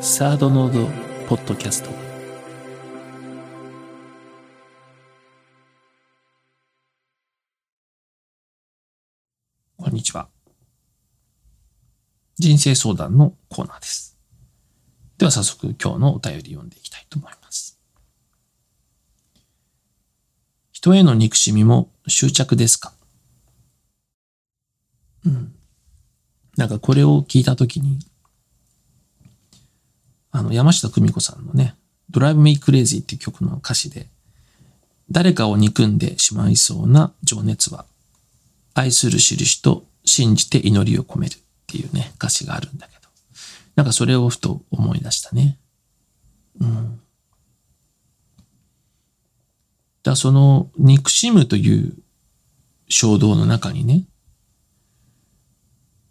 サードノードポッドキャスト。こんにちは。人生相談のコーナーです。では早速今日のお便り読んでいきたいと思います。人への憎しみも執着ですか？うん。なんかこれを聞いたときにあの、山下久美子さんのね、ドライブメイクレイジーっていう曲の歌詞で、誰かを憎んでしまいそうな情熱は、愛する印と信じて祈りを込めるっていうね、歌詞があるんだけど、なんかそれをふと思い出したね。うん。だその、憎しむという衝動の中にね、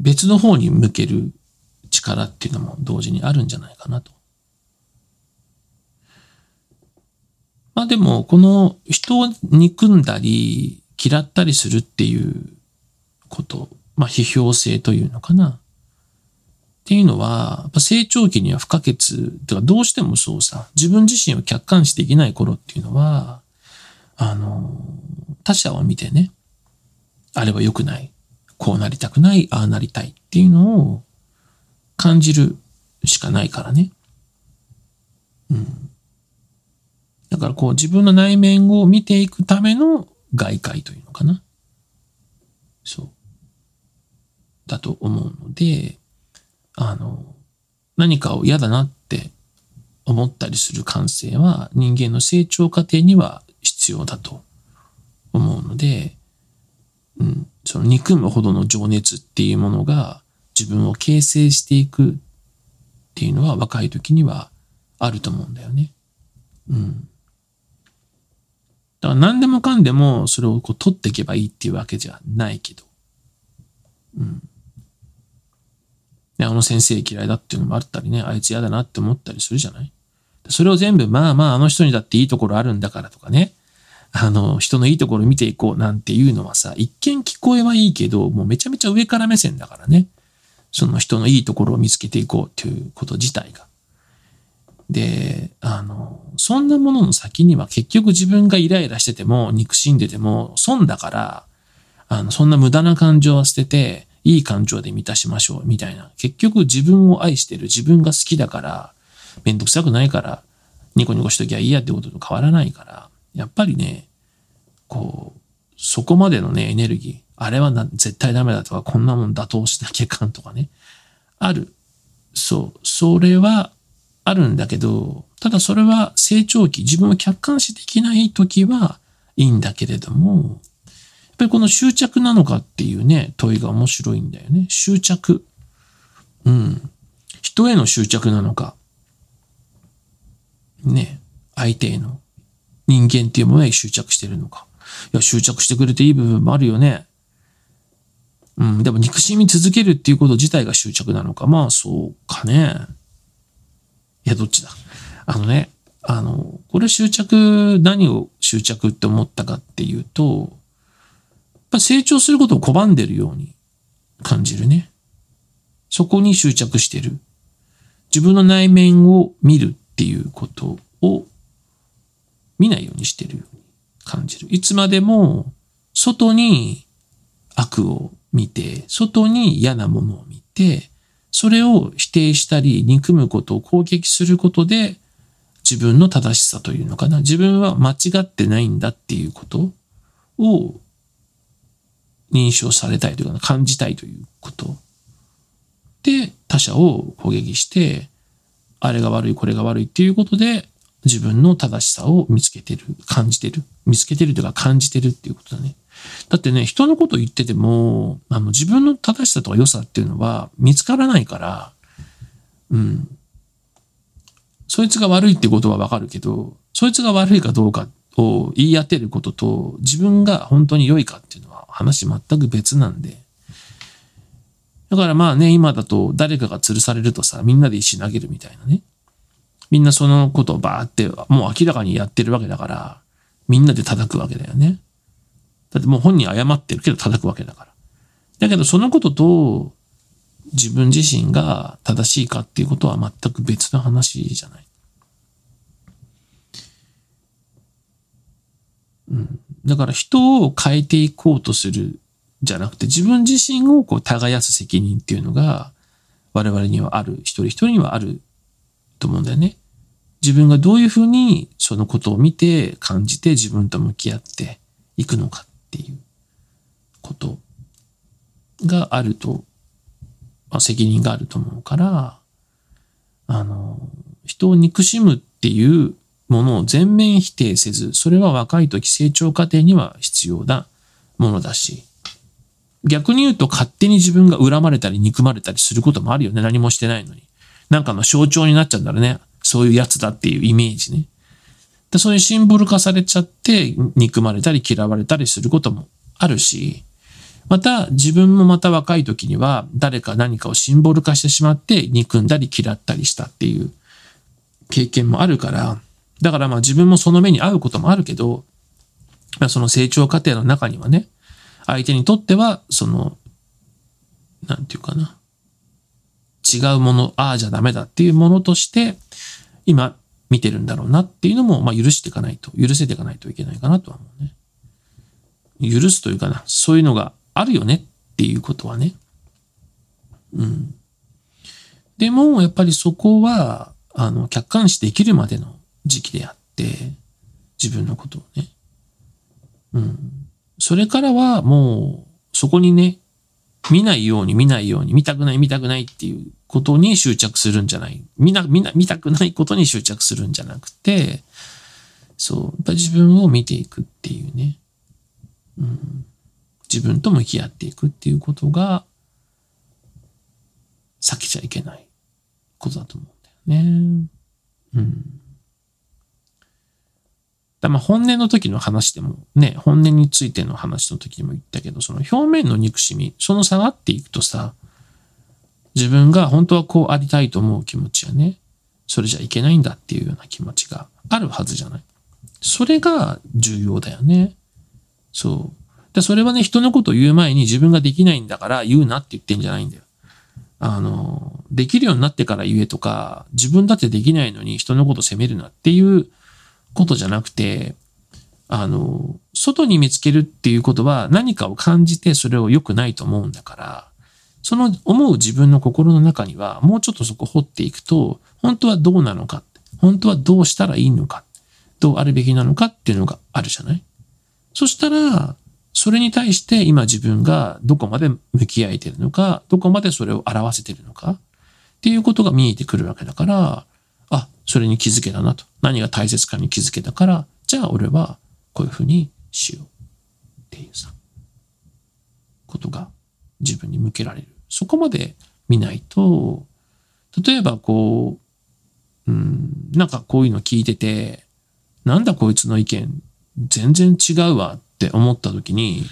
別の方に向ける力っていうのも同時にあるんじゃないかなと。まあでも、この人を憎んだり、嫌ったりするっていうこと、まあ批評性というのかな。っていうのは、やっぱ成長期には不可欠、とかどうしてもそうさ、自分自身を客観視できない頃っていうのは、あの、他者を見てね、あれは良くない、こうなりたくない、ああなりたいっていうのを感じるしかないからね。うん。だからこう自分の内面を見ていくための外界というのかな。そう。だと思うので、あの、何かを嫌だなって思ったりする感性は人間の成長過程には必要だと思うので、うん、その憎むほどの情熱っていうものが自分を形成していくっていうのは若い時にはあると思うんだよね。うん。何でもかんでもそれをこう取っていけばいいっていうわけじゃないけど。うん。で、あの先生嫌いだっていうのもあったりね、あいつ嫌だなって思ったりするじゃない？それを全部、まあまああの人にだっていいところあるんだからとかね、あの、人のいいところ見ていこうなんていうのはさ、一見聞こえはいいけど、もうめちゃめちゃ上から目線だからね。その人のいいところを見つけていこうっていうこと自体が。で、あの、そんなものの先には結局自分がイライラしてても、憎しんでても、損だから、あの、そんな無駄な感情は捨てて、いい感情で満たしましょう、みたいな。結局自分を愛してる、自分が好きだから、めんどくさくないから、ニコニコしときゃいいやってことと変わらないから、やっぱりね、こう、そこまでのね、エネルギー、あれは絶対ダメだとか、こんなもん妥当しなきゃいかんとかね、ある。そう。それはあるんだけど、ただそれは成長期、自分を客観視できない時はいいんだけれども、やっぱりこの執着なのかっていうね、問いが面白いんだよね。執着。うん。人への執着なのか。ね。相手への人間っていうものへ執着してるのか。いや、執着してくれていい部分もあるよね。うん。でも憎しみ続けるっていうこと自体が執着なのか。まあ、そうかね。いや、どっちだ？あのね、あの、これ執着、何を執着って思ったかっていうと、やっぱ成長することを拒んでるように感じるね。そこに執着してる。自分の内面を見るっていうことを見ないようにしてるように感じる。いつまでも外に悪を見て、外に嫌なものを見て、それを否定したり、憎むことを攻撃することで、自分の正しさというのかな。自分は間違ってないんだっていうことを認証されたいというか、感じたいということ。で、他者を攻撃して、あれが悪い、これが悪いっていうことで、自分の正しさを見つけてる、感じてる。見つけてるというか感じてるっていうことだね。だってね、人のこと言ってても、あの、自分の正しさとか良さっていうのは見つからないから、うん。そいつが悪いってことはわかるけど、そいつが悪いかどうかを言い当てることと、自分が本当に良いかっていうのは話全く別なんで。だからまあね、今だと誰かが吊るされるとさ、みんなで石投げるみたいなね。みんなそのことをバーって、もう明らかにやってるわけだから、みんなで叩くわけだよね。だってもう本人謝ってるけど叩くわけだから。だけどそのことと、自分自身が正しいかっていうことは全く別の話じゃない。うん、だから人を変えていこうとするじゃなくて自分自身をこう耕す責任っていうのが我々にはある、一人一人にはあると思うんだよね。自分がどういうふうにそのことを見て感じて自分と向き合っていくのかっていうことがあると、まあ、責任があると思うから、あの、人を憎しむっていうものを全面否定せず、それは若い時成長過程には必要なものだし、逆に言うと勝手に自分が恨まれたり憎まれたりすることもあるよね。何もしてないのに。なんかの象徴になっちゃうんだろうね。そういうやつだっていうイメージね。でそういうシンボル化されちゃって憎まれたり嫌われたりすることもあるし、また自分もまた若い時には誰か何かをシンボル化してしまって憎んだり嫌ったりしたっていう経験もあるから、だからまあ自分もその目に遭うこともあるけど、まあ、その成長過程の中にはね、相手にとっては、その、なんていうかな。違うもの、ああじゃダメだっていうものとして、今見てるんだろうなっていうのも、まあ許していかないと、許せていかないといけないかなとは思うね。許すというかな、そういうのがあるよねっていうことはね。うん。でも、やっぱりそこは、あの、客観視できるまでの時期であって、自分のことをね。うん。それからはもう、そこにね、見ないように見ないように、見たくない見たくないっていうことに執着するんじゃない。見な、見な、見たくないことに執着するんじゃなくて、そう、やっぱ自分を見ていくっていうね。うん、自分と向き合っていくっていうことが、避けちゃいけないことだと思うんだよね。うん。だまあ本音の時の話でもね、本音についての話の時にも言ったけど、その表面の憎しみ、その下がっていくとさ、自分が本当はこうありたいと思う気持ちやね、それじゃいけないんだっていうような気持ちがあるはずじゃない。それが重要だよね。そう。でそれはね、人のことを言う前に自分ができないんだから言うなって言ってんじゃないんだよ。あの、できるようになってから言えとか、自分だってできないのに人のこと責めるなっていうことじゃなくて、あの、外に見つけるっていうことは何かを感じてそれを良くないと思うんだから、その思う自分の心の中にはもうちょっとそこ掘っていくと、本当はどうなのか、本当はどうしたらいいのか、どうあるべきなのかっていうのがあるじゃない？そしたら、それに対して今自分がどこまで向き合えてるのか、どこまでそれを表せてるのかっていうことが見えてくるわけだから、それに気づけたなと。何が大切かに気づけたから、じゃあ俺はこういうふうにしようっていうさ、ことが自分に向けられる。そこまで見ないと、例えばこう、うん、なんかこういうの聞いてて、なんだこいつの意見全然違うわって思った時に、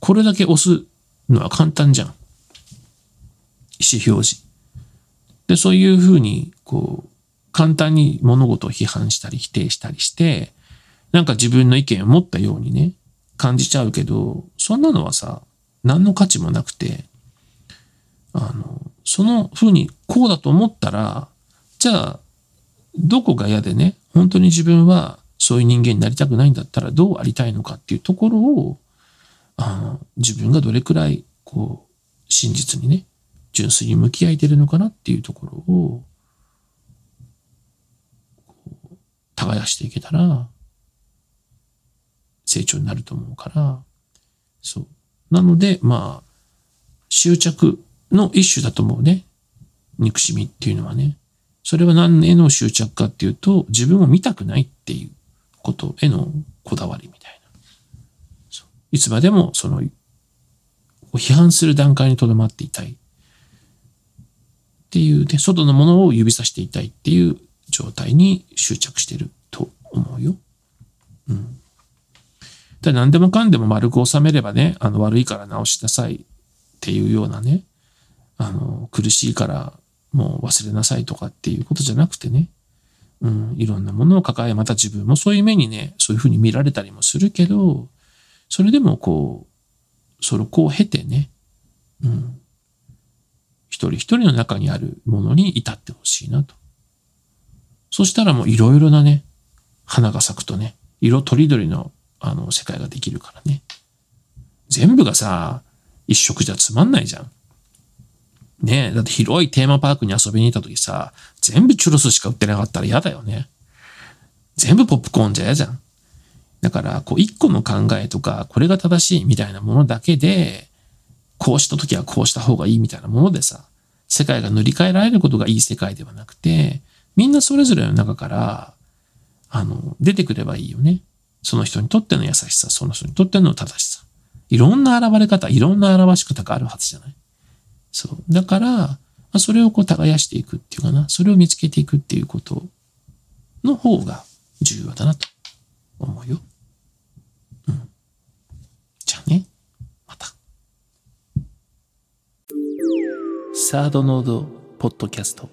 これだけ押すのは簡単じゃん。意思表示。で、そういうふうに、こう、簡単に物事を批判したり否定したりして、なんか自分の意見を持ったようにね、感じちゃうけど、そんなのはさ、何の価値もなくて、あの、その風にこうだと思ったら、じゃあ、どこが嫌でね、本当に自分はそういう人間になりたくないんだったらどうありたいのかっていうところを、あの自分がどれくらい、こう、真実にね、純粋に向き合えてるのかなっていうところを、耕していけたら、成長になると思うから、そう。なので、まあ、執着の一種だと思うね。憎しみっていうのはね。それは何への執着かっていうと、自分を見たくないっていうことへのこだわりみたいな。いつまでもその、批判する段階にとどまっていたい。っていうね、外のものを指さしていたいっていう状態に執着してると思うよ。うん。ただ何でもかんでも丸く収めればね、あの悪いから直しなさいっていうようなね、あの苦しいからもう忘れなさいとかっていうことじゃなくてね、うん、いろんなものを抱え、また自分もそういう目にね、そういうふうに見られたりもするけど、それでもこう、それを経てね、うん、一人一人の中にあるものに至ってほしいなと。そしたらもういろいろなね、花が咲くとね、色とりどりのあの世界ができるからね。全部がさ、一色じゃつまんないじゃん。ねえ、だって広いテーマパークに遊びに行った時さ、全部チュロスしか売ってなかったら嫌だよね。全部ポップコーンじゃ嫌じゃん。だから、こう、一個の考えとか、これが正しいみたいなものだけで、こうした時はこうした方がいいみたいなものでさ、世界が塗り替えられることがいい世界ではなくて、みんなそれぞれの中から、あの、出てくればいいよね。その人にとっての優しさ、その人にとっての正しさ。いろんな現れ方、いろんな表し方があるはずじゃないそう。だから、それをこう耕していくっていうかな、それを見つけていくっていうことの方が重要だなと思うよ。うん。じゃあね、また。サードノードポッドキャスト。